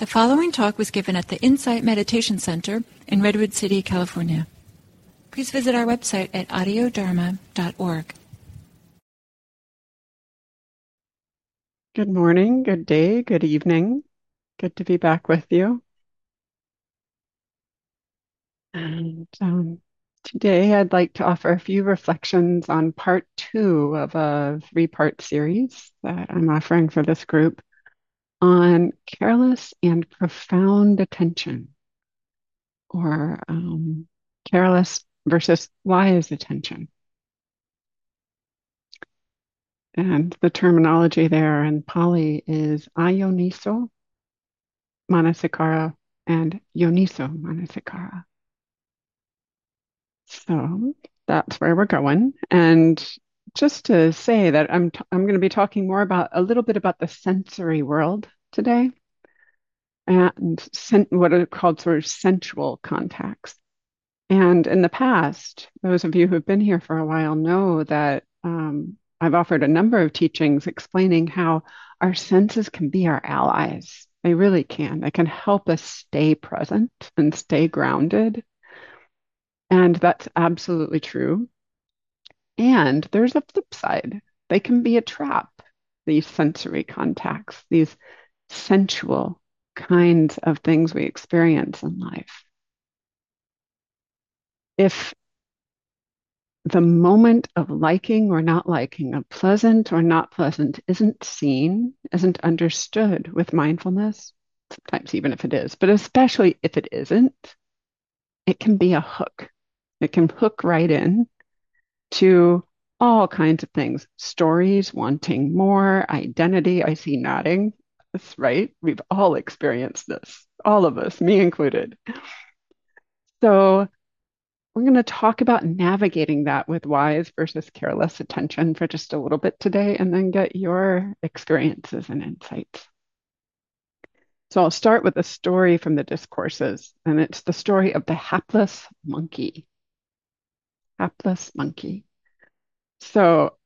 The following talk was given at the Insight Meditation Center in Redwood City, California. Please visit our website at audiodharma.org. Good morning, good day, good evening. Good to be back with you. And um, today I'd like to offer a few reflections on part two of a three part series that I'm offering for this group on careless and profound attention, or um, careless versus wise attention. And the terminology there in Pali is ayoniso manasikara and yoniso manasikara. So that's where we're going. And just to say that I'm t- I'm going to be talking more about a little bit about the sensory world today and sen- what are called sort of sensual contacts. And in the past, those of you who've been here for a while know that um, I've offered a number of teachings explaining how our senses can be our allies. They really can. They can help us stay present and stay grounded. And that's absolutely true. And there's a flip side. They can be a trap, these sensory contacts, these sensual kinds of things we experience in life. If the moment of liking or not liking, of pleasant or not pleasant, isn't seen, isn't understood with mindfulness, sometimes even if it is, but especially if it isn't, it can be a hook. It can hook right in to all kinds of things stories, wanting more, identity. I see nodding. That's right. We've all experienced this, all of us, me included. So, we're going to talk about navigating that with wise versus careless attention for just a little bit today and then get your experiences and insights. So, I'll start with a story from the discourses, and it's the story of the hapless monkey. Hapless monkey. So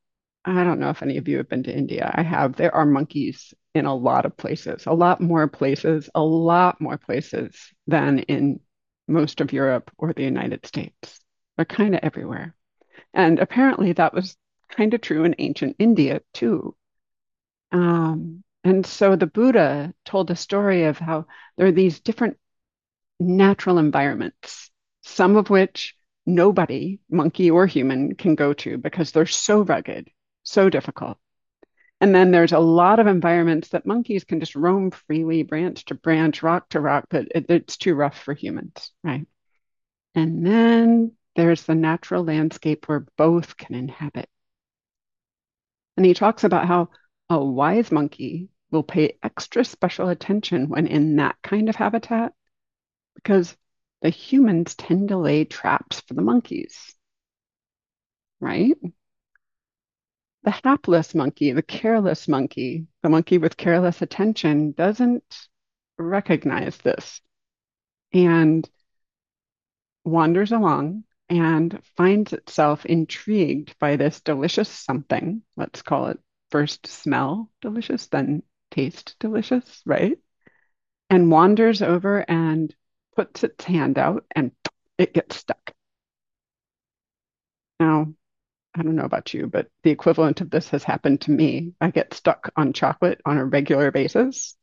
I don't know if any of you have been to India. I have. There are monkeys in a lot of places, a lot more places, a lot more places than in most of Europe or the United States. They're kind of everywhere. And apparently that was kind of true in ancient India too. Um, and so the Buddha told a story of how there are these different natural environments, some of which nobody, monkey or human, can go to because they're so rugged, so difficult. And then there's a lot of environments that monkeys can just roam freely, branch to branch, rock to rock, but it, it's too rough for humans, right? And then there's the natural landscape where both can inhabit. And he talks about how a wise monkey will pay extra special attention when in that kind of habitat because the humans tend to lay traps for the monkeys, right? The hapless monkey, the careless monkey, the monkey with careless attention doesn't recognize this and wanders along and finds itself intrigued by this delicious something. Let's call it first smell delicious, then taste delicious, right? And wanders over and puts its hand out and it gets stuck. Now, I don't know about you, but the equivalent of this has happened to me. I get stuck on chocolate on a regular basis,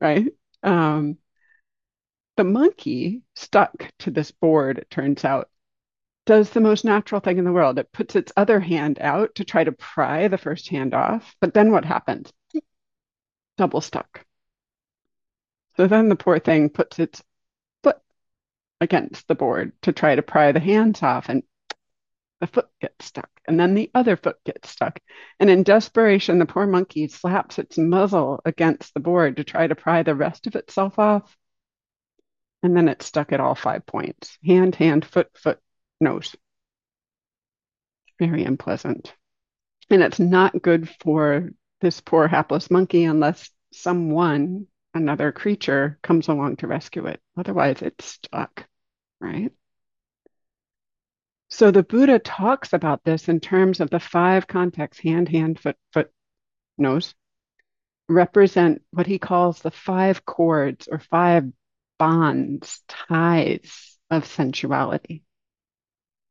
right? Um, the monkey stuck to this board, it turns out, does the most natural thing in the world. It puts its other hand out to try to pry the first hand off. But then what happens? Double stuck. So then the poor thing puts its against the board to try to pry the hands off and the foot gets stuck and then the other foot gets stuck. And in desperation the poor monkey slaps its muzzle against the board to try to pry the rest of itself off and then it's stuck at all five points. Hand hand foot foot nose. Very unpleasant. And it's not good for this poor hapless monkey unless someone another creature comes along to rescue it. Otherwise it's stuck right? So the Buddha talks about this in terms of the five contacts hand, hand, foot, foot, nose, represent what he calls the five cords or five bonds, ties of sensuality.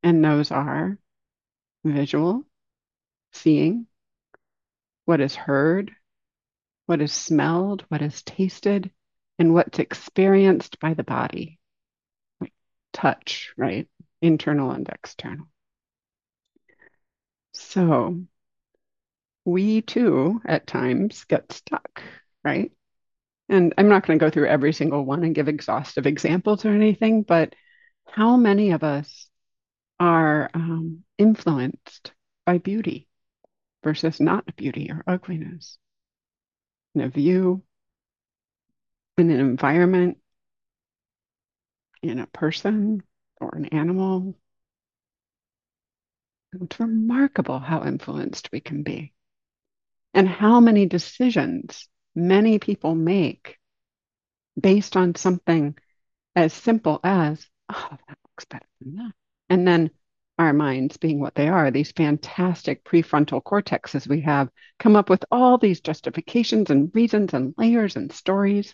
And those are visual, seeing, what is heard, what is smelled, what is tasted, and what's experienced by the body. Touch, right? Internal and external. So we too, at times, get stuck, right? And I'm not going to go through every single one and give exhaustive examples or anything, but how many of us are um, influenced by beauty versus not beauty or ugliness? In a view, in an environment, in a person or an animal. It's remarkable how influenced we can be and how many decisions many people make based on something as simple as, oh, that looks better than that. And then our minds, being what they are, these fantastic prefrontal cortexes we have, come up with all these justifications and reasons and layers and stories.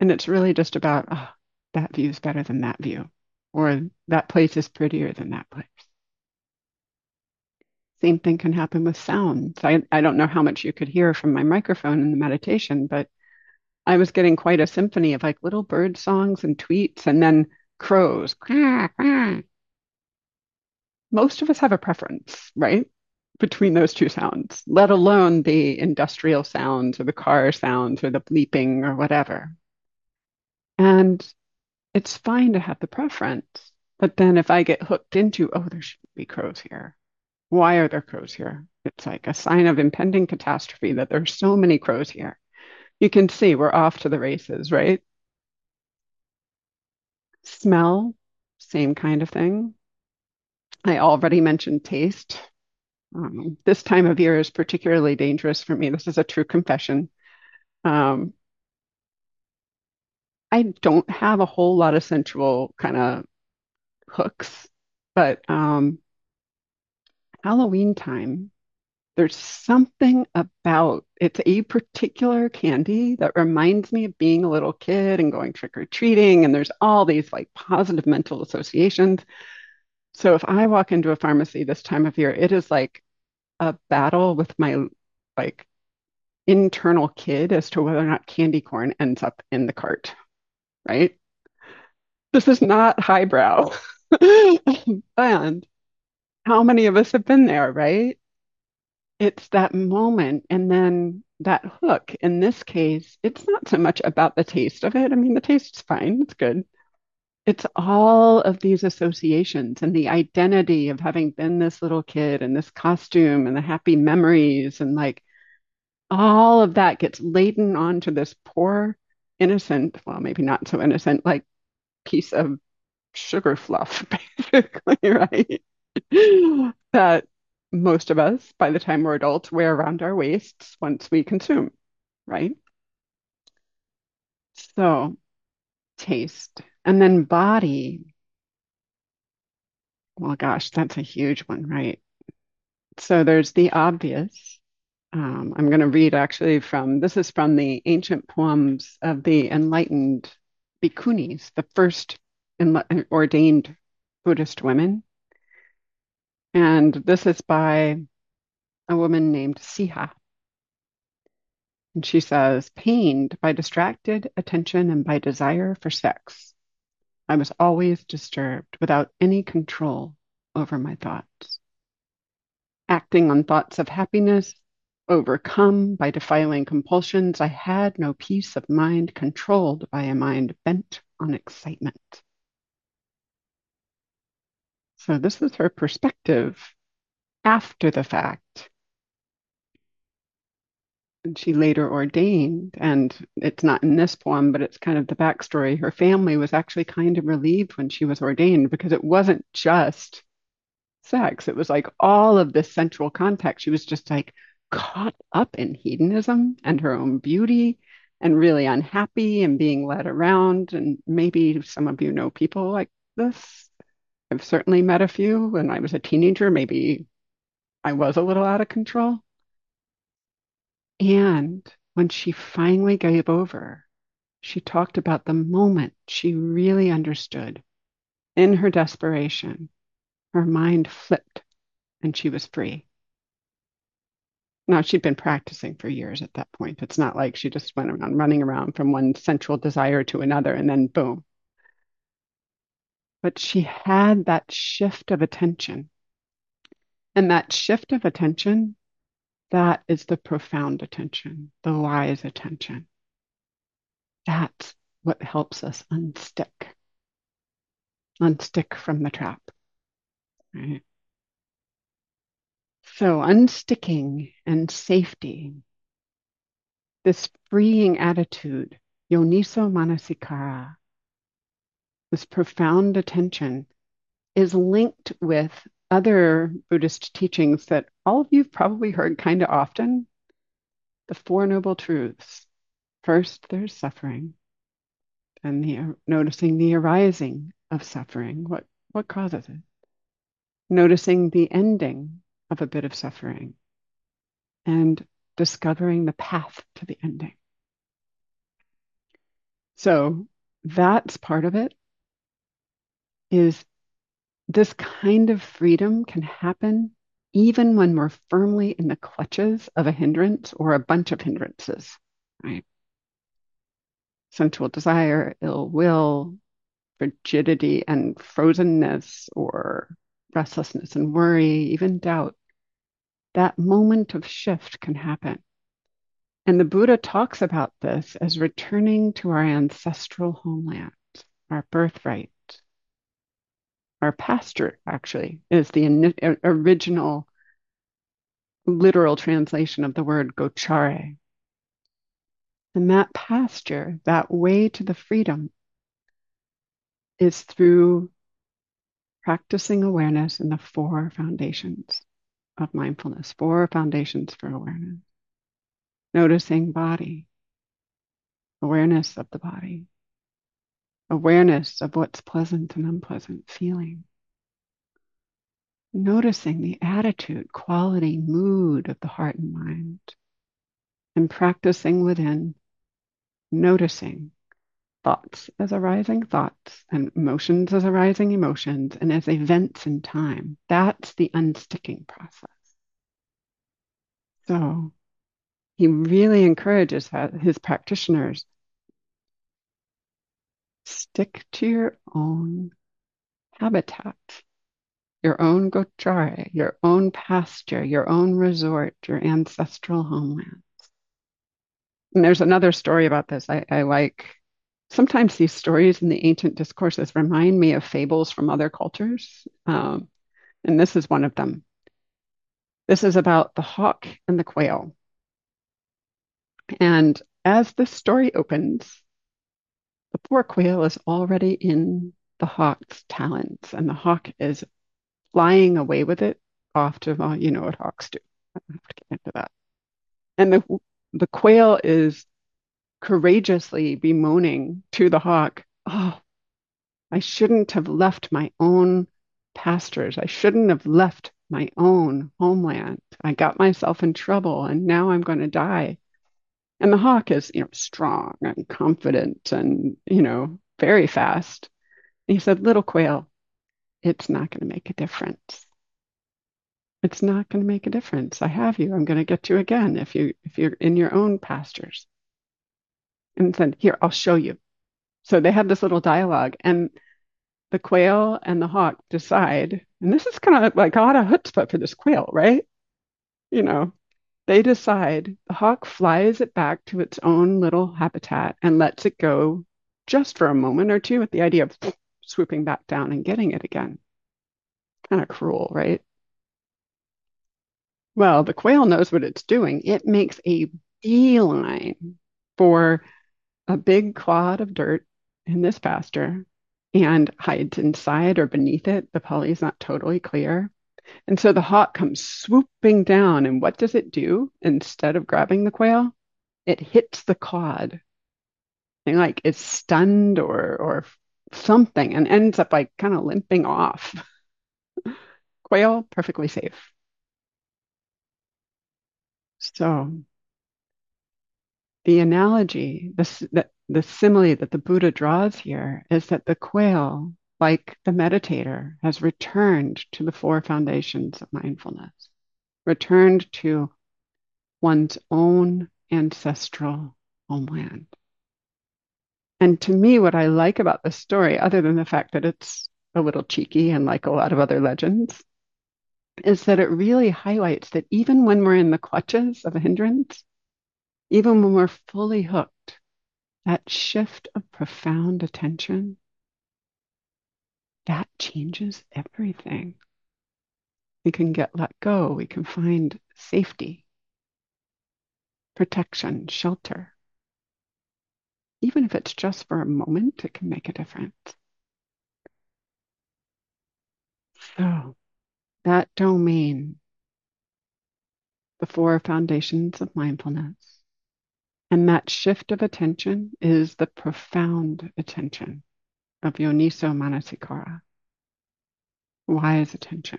And it's really just about, oh, that view is better than that view, or that place is prettier than that place. Same thing can happen with sounds. I, I don't know how much you could hear from my microphone in the meditation, but I was getting quite a symphony of like little bird songs and tweets and then crows. Most of us have a preference, right? Between those two sounds, let alone the industrial sounds or the car sounds or the bleeping or whatever. And it's fine to have the preference. But then if I get hooked into, oh, there shouldn't be crows here, why are there crows here? It's like a sign of impending catastrophe that there's so many crows here. You can see we're off to the races, right? Smell, same kind of thing. I already mentioned taste. Um, this time of year is particularly dangerous for me. This is a true confession. Um, I don't have a whole lot of sensual kind of hooks, but um, Halloween time, there's something about it's a particular candy that reminds me of being a little kid and going trick or treating. And there's all these like positive mental associations. So if I walk into a pharmacy this time of year, it is like a battle with my like internal kid as to whether or not candy corn ends up in the cart, right? This is not highbrow. and how many of us have been there, right? It's that moment and then that hook. In this case, it's not so much about the taste of it. I mean, the taste's fine, it's good. It's all of these associations and the identity of having been this little kid and this costume and the happy memories and like all of that gets laden onto this poor, innocent, well, maybe not so innocent, like piece of sugar fluff, basically, right? that most of us, by the time we're adults, wear around our waists once we consume, right? So, taste. And then body. Well, gosh, that's a huge one, right? So there's the obvious. Um, I'm going to read actually from this is from the ancient poems of the enlightened bhikkhunis, the first ordained Buddhist women. And this is by a woman named Siha. And she says, pained by distracted attention and by desire for sex, I was always disturbed without any control over my thoughts. Acting on thoughts of happiness, overcome by defiling compulsions, I had no peace of mind controlled by a mind bent on excitement. So this is her perspective after the fact. And she later ordained, and it's not in this poem, but it's kind of the backstory. Her family was actually kind of relieved when she was ordained because it wasn't just sex. It was like all of this sensual context. She was just like caught up in hedonism and her own beauty and really unhappy and being led around. And maybe some of you know people like this I've certainly met a few when I was a teenager. Maybe I was a little out of control. And when she finally gave over, she talked about the moment she really understood. In her desperation, her mind flipped and she was free. Now, she'd been practicing for years at that point. It's not like she just went around running around from one sensual desire to another and then boom. But she had that shift of attention. And that shift of attention, that is the profound attention, the wise attention. That's what helps us unstick, unstick from the trap. Right? So, unsticking and safety, this freeing attitude, yoniso manasikara, this profound attention, is linked with other Buddhist teachings that all of you've probably heard kind of often the Four Noble Truths. First, there's suffering, and the, noticing the arising of suffering. What, what causes it? Noticing the ending of a bit of suffering and discovering the path to the ending. So that's part of it is this kind of freedom can happen even when we're firmly in the clutches of a hindrance or a bunch of hindrances, right? Sensual desire, ill will, rigidity and frozenness, or restlessness and worry, even doubt that moment of shift can happen. And the Buddha talks about this as returning to our ancestral homeland, our birthright. Our pasture, actually, is the original literal translation of the word gocara. And that pasture, that way to the freedom, is through practicing awareness in the four foundations of mindfulness, four foundations for awareness. Noticing body, awareness of the body, awareness of what's pleasant and unpleasant feeling. Noticing the attitude, quality, mood of the heart and mind, and practicing within, noticing thoughts as arising thoughts and emotions as arising emotions and as events in time. That's the unsticking process. So he really encourages his practitioners stick to your own habitat, your own gocara, your own pasture, your own resort, your ancestral homelands. And there's another story about this I, I like sometimes these stories in the ancient discourses remind me of fables from other cultures. Um, and this is one of them. This is about the hawk and the quail. And as the story opens, the poor quail is already in the hawk's talons, and the hawk is flying away with it off to, well, you know what hawks do. I have to get into that. And the, the quail is courageously bemoaning to the hawk, Oh, I shouldn't have left my own pastures. I shouldn't have left my own homeland. I got myself in trouble and now I'm going to die. And the hawk is, you know, strong and confident and, you know, very fast. And he said, Little quail, it's not going to make a difference. It's not going to make a difference. I have you. I'm going to get you again if you if you're in your own pastures and said, Here, I'll show you. So they have this little dialogue, and the quail and the hawk decide, and this is kind of like a lot of chutzpah for this quail, right? You know, they decide the hawk flies it back to its own little habitat and lets it go just for a moment or two with the idea of swooping back down and getting it again. Kind of cruel, right? Well, the quail knows what it's doing. It makes a beeline for a big clod of dirt in this pasture and hides inside or beneath it. The Pali is not totally clear. And so the hawk comes swooping down. And what does it do? Instead of grabbing the quail, it hits the clod. And like it's stunned or or something and ends up like kind of limping off. quail, perfectly safe. So the analogy, the, the, the simile that the Buddha draws here is that the quail, like the meditator, has returned to the four foundations of mindfulness, returned to one's own ancestral homeland. And to me, what I like about this story, other than the fact that it's a little cheeky and like a lot of other legends, is that it really highlights that even when we're in the clutches of a hindrance, even when we're fully hooked, that shift of profound attention, that changes everything. We can get let go. We can find safety, protection, shelter. Even if it's just for a moment, it can make a difference. So, that domain, the four foundations of mindfulness, and that shift of attention is the profound attention of Yoniso Manasikara, wise attention.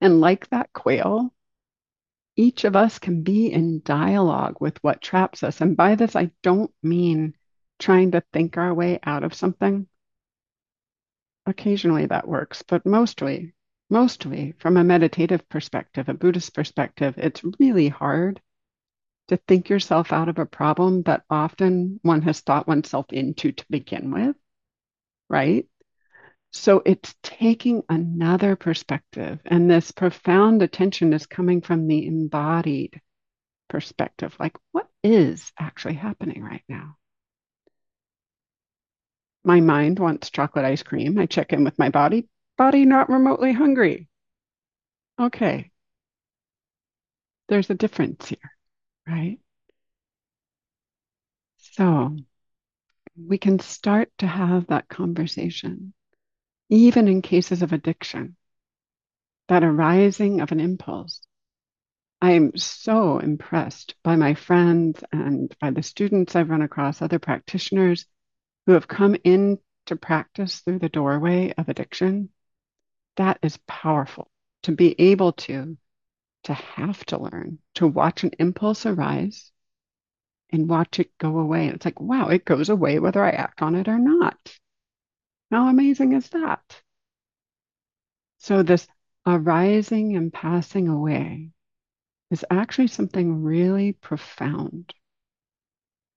And like that quail, each of us can be in dialogue with what traps us. And by this, I don't mean trying to think our way out of something. Occasionally that works, but mostly, mostly from a meditative perspective, a Buddhist perspective, it's really hard to think yourself out of a problem that often one has thought oneself into to begin with, right? So it's taking another perspective, and this profound attention is coming from the embodied perspective. Like, what is actually happening right now? My mind wants chocolate ice cream. I check in with my body. Body not remotely hungry. Okay. There's a difference here right? So we can start to have that conversation, even in cases of addiction, that arising of an impulse. I am so impressed by my friends and by the students I've run across, other practitioners who have come in to practice through the doorway of addiction. That is powerful to be able to to have to learn to watch an impulse arise and watch it go away. And it's like, wow, it goes away whether I act on it or not. How amazing is that? So, this arising and passing away is actually something really profound.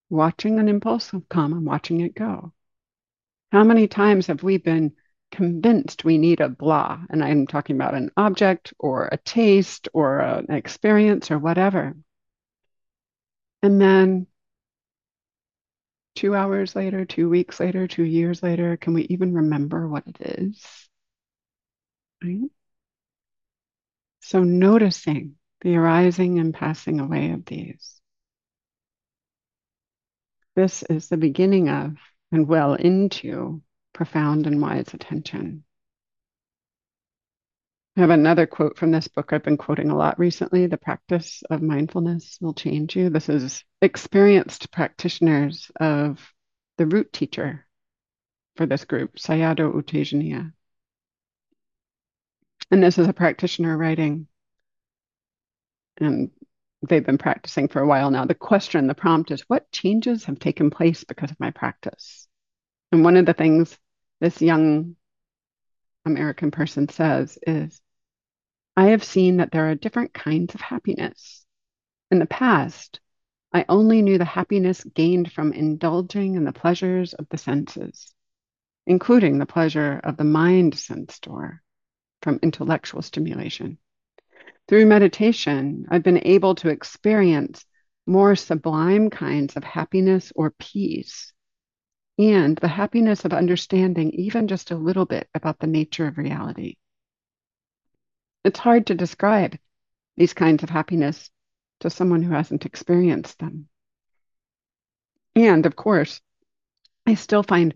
Watching an impulse come and watching it go. How many times have we been convinced we need a blah. And I'm talking about an object or a taste or an experience or whatever. And then two hours later, two weeks later, two years later, can we even remember what it is? Right? So noticing the arising and passing away of these. This is the beginning of and well into profound and wise attention. I have another quote from this book I've been quoting a lot recently. The practice of mindfulness will change you. This is experienced practitioners of the root teacher for this group, Sayadaw U Tejaniya. And this is a practitioner writing, and they've been practicing for a while now. The question, the prompt is, what changes have taken place because of my practice? And one of the things this young American person says is, I have seen that there are different kinds of happiness. In the past, I only knew the happiness gained from indulging in the pleasures of the senses, including the pleasure of the mind sense door from intellectual stimulation. Through meditation, I've been able to experience more sublime kinds of happiness or peace and the happiness of understanding even just a little bit about the nature of reality. It's hard to describe these kinds of happiness to someone who hasn't experienced them. And of course, I still find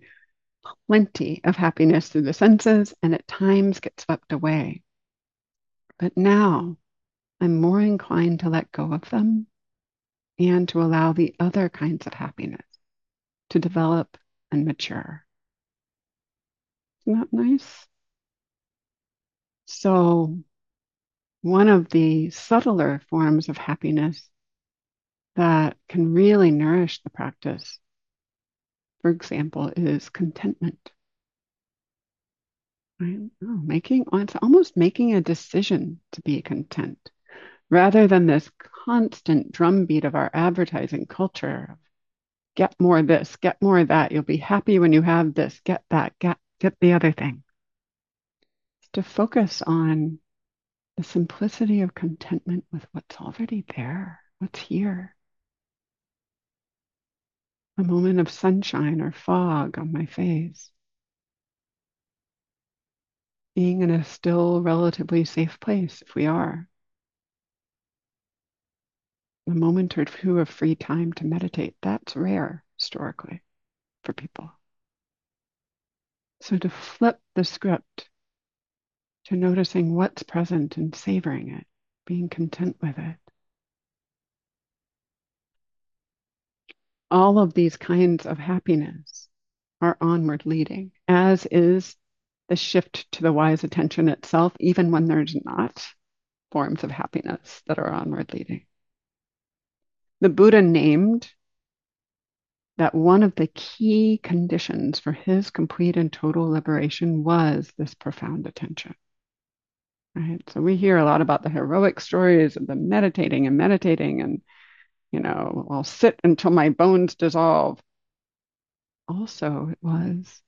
plenty of happiness through the senses and at times get swept away. But now I'm more inclined to let go of them and to allow the other kinds of happiness to develop and mature. Isn't that nice? So, one of the subtler forms of happiness that can really nourish the practice, for example, is contentment. Right? Oh, making it's almost making a decision to be content rather than this constant drumbeat of our advertising culture get more of this, get more of that. You'll be happy when you have this, get that, get, get the other thing. To focus on the simplicity of contentment with what's already there, what's here. A moment of sunshine or fog on my face. Being in a still, relatively safe place, if we are. A moment or two of free time to meditate. That's rare historically for people. So to flip the script to noticing what's present and savoring it, being content with it. All of these kinds of happiness are onward leading, as is the shift to the wise attention itself, even when there's not forms of happiness that are onward leading. The Buddha named that one of the key conditions for his complete and total liberation was this profound attention. Right? So we hear a lot about the heroic stories of the meditating and meditating and, you know, I'll sit until my bones dissolve. Also, it was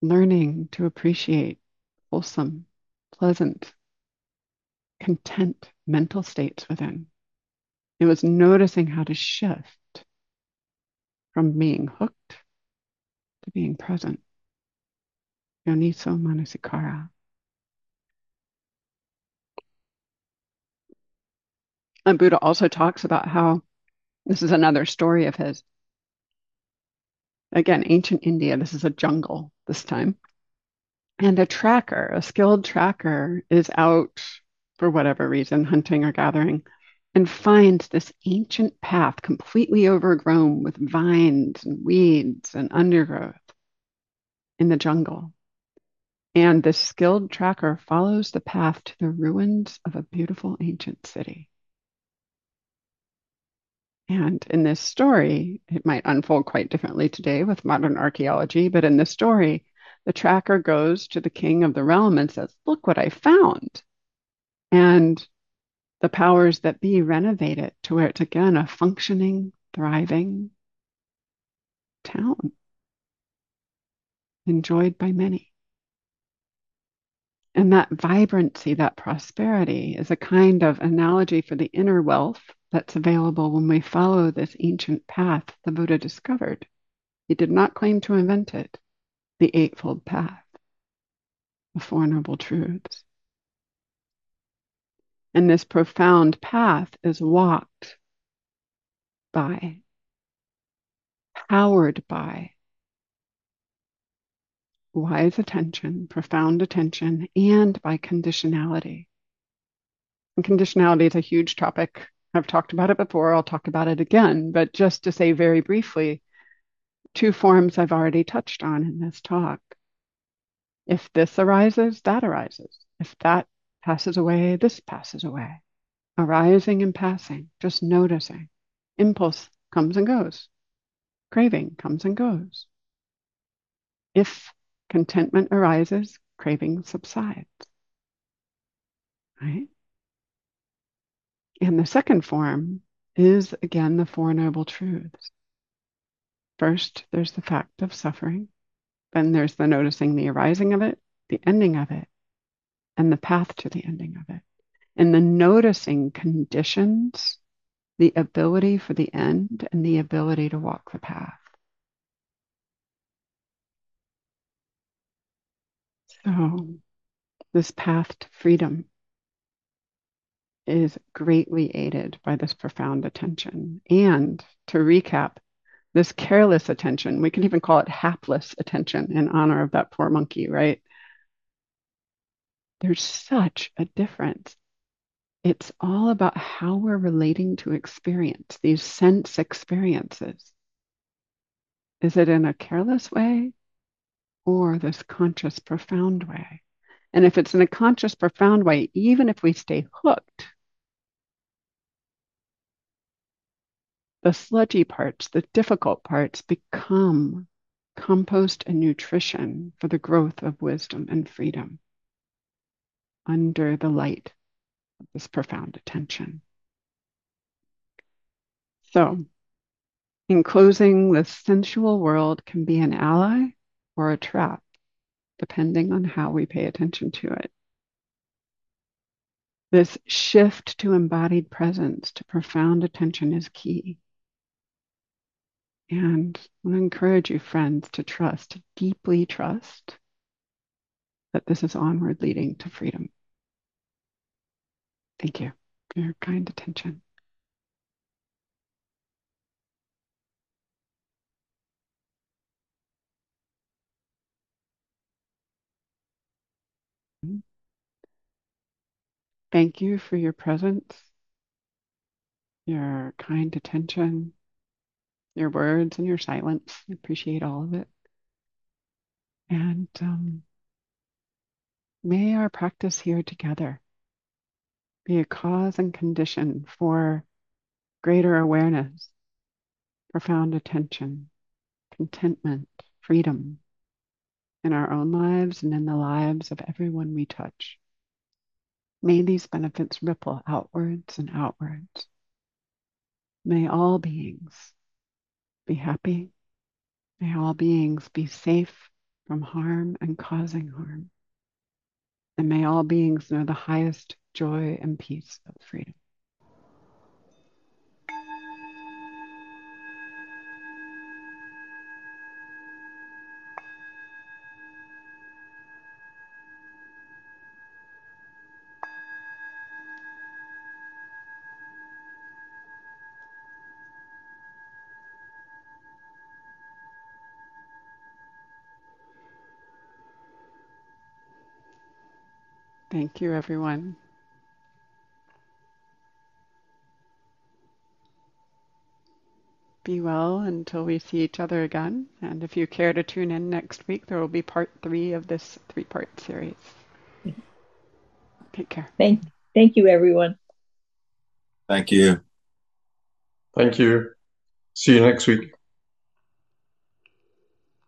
learning to appreciate wholesome, pleasant, content mental states within. It was noticing how to shift from being hooked to being present. Yoniso Manasikara. And Buddha also talks about how this is another story of his. Again, ancient India, this is a jungle this time. And a tracker, a skilled tracker, is out for whatever reason, hunting or gathering, and finds this ancient path completely overgrown with vines and weeds and undergrowth in the jungle. And the skilled tracker follows the path to the ruins of a beautiful ancient city. And in this story, it might unfold quite differently today with modern archaeology, but in this story, the tracker goes to the king of the realm and says, Look what I found. And the powers that be renovate it to where it's again a functioning, thriving town enjoyed by many. And that vibrancy, that prosperity is a kind of analogy for the inner wealth that's available when we follow this ancient path the Buddha discovered. He did not claim to invent it, the Eightfold Path, the Four Noble Truths. And this profound path is walked by, powered by wise attention, profound attention, and by conditionality. And conditionality is a huge topic I've talked about it before, I'll talk about it again, but just to say very briefly, two forms I've already touched on in this talk. If this arises, that arises. If that passes away, this passes away. Arising and passing, just noticing. Impulse comes and goes. Craving comes and goes. If contentment arises, craving subsides. Right? And the second form is again the Four Noble Truths. First, there's the fact of suffering. Then there's the noticing the arising of it, the ending of it, and the path to the ending of it. And the noticing conditions the ability for the end and the ability to walk the path. So, this path to freedom is greatly aided by this profound attention. And to recap, this careless attention, we can even call it hapless attention in honor of that poor monkey, right? There's such a difference. It's all about how we're relating to experience, these sense experiences. Is it in a careless way or this conscious, profound way? And if it's in a conscious, profound way, even if we stay hooked, the sludgy parts, the difficult parts become compost and nutrition for the growth of wisdom and freedom under the light of this profound attention. So, in closing, the sensual world can be an ally or a trap, depending on how we pay attention to it. This shift to embodied presence, to profound attention, is key. And I encourage you, friends, to trust, deeply trust that this is onward leading to freedom. Thank you for your kind attention. Thank you for your presence, your kind attention, your words, and your silence. I appreciate all of it. And um, may our practice here together be a cause and condition for greater awareness, profound attention, contentment, freedom in our own lives and in the lives of everyone we touch. May these benefits ripple outwards and outwards. May all beings be happy. May all beings be safe from harm and causing harm. And may all beings know the highest joy and peace of freedom. Thank you, everyone. Be well until we see each other again. And if you care to tune in next week, there will be part three of this three part series. Take care. Thank, thank you, everyone. Thank you. Thank you. See you next week.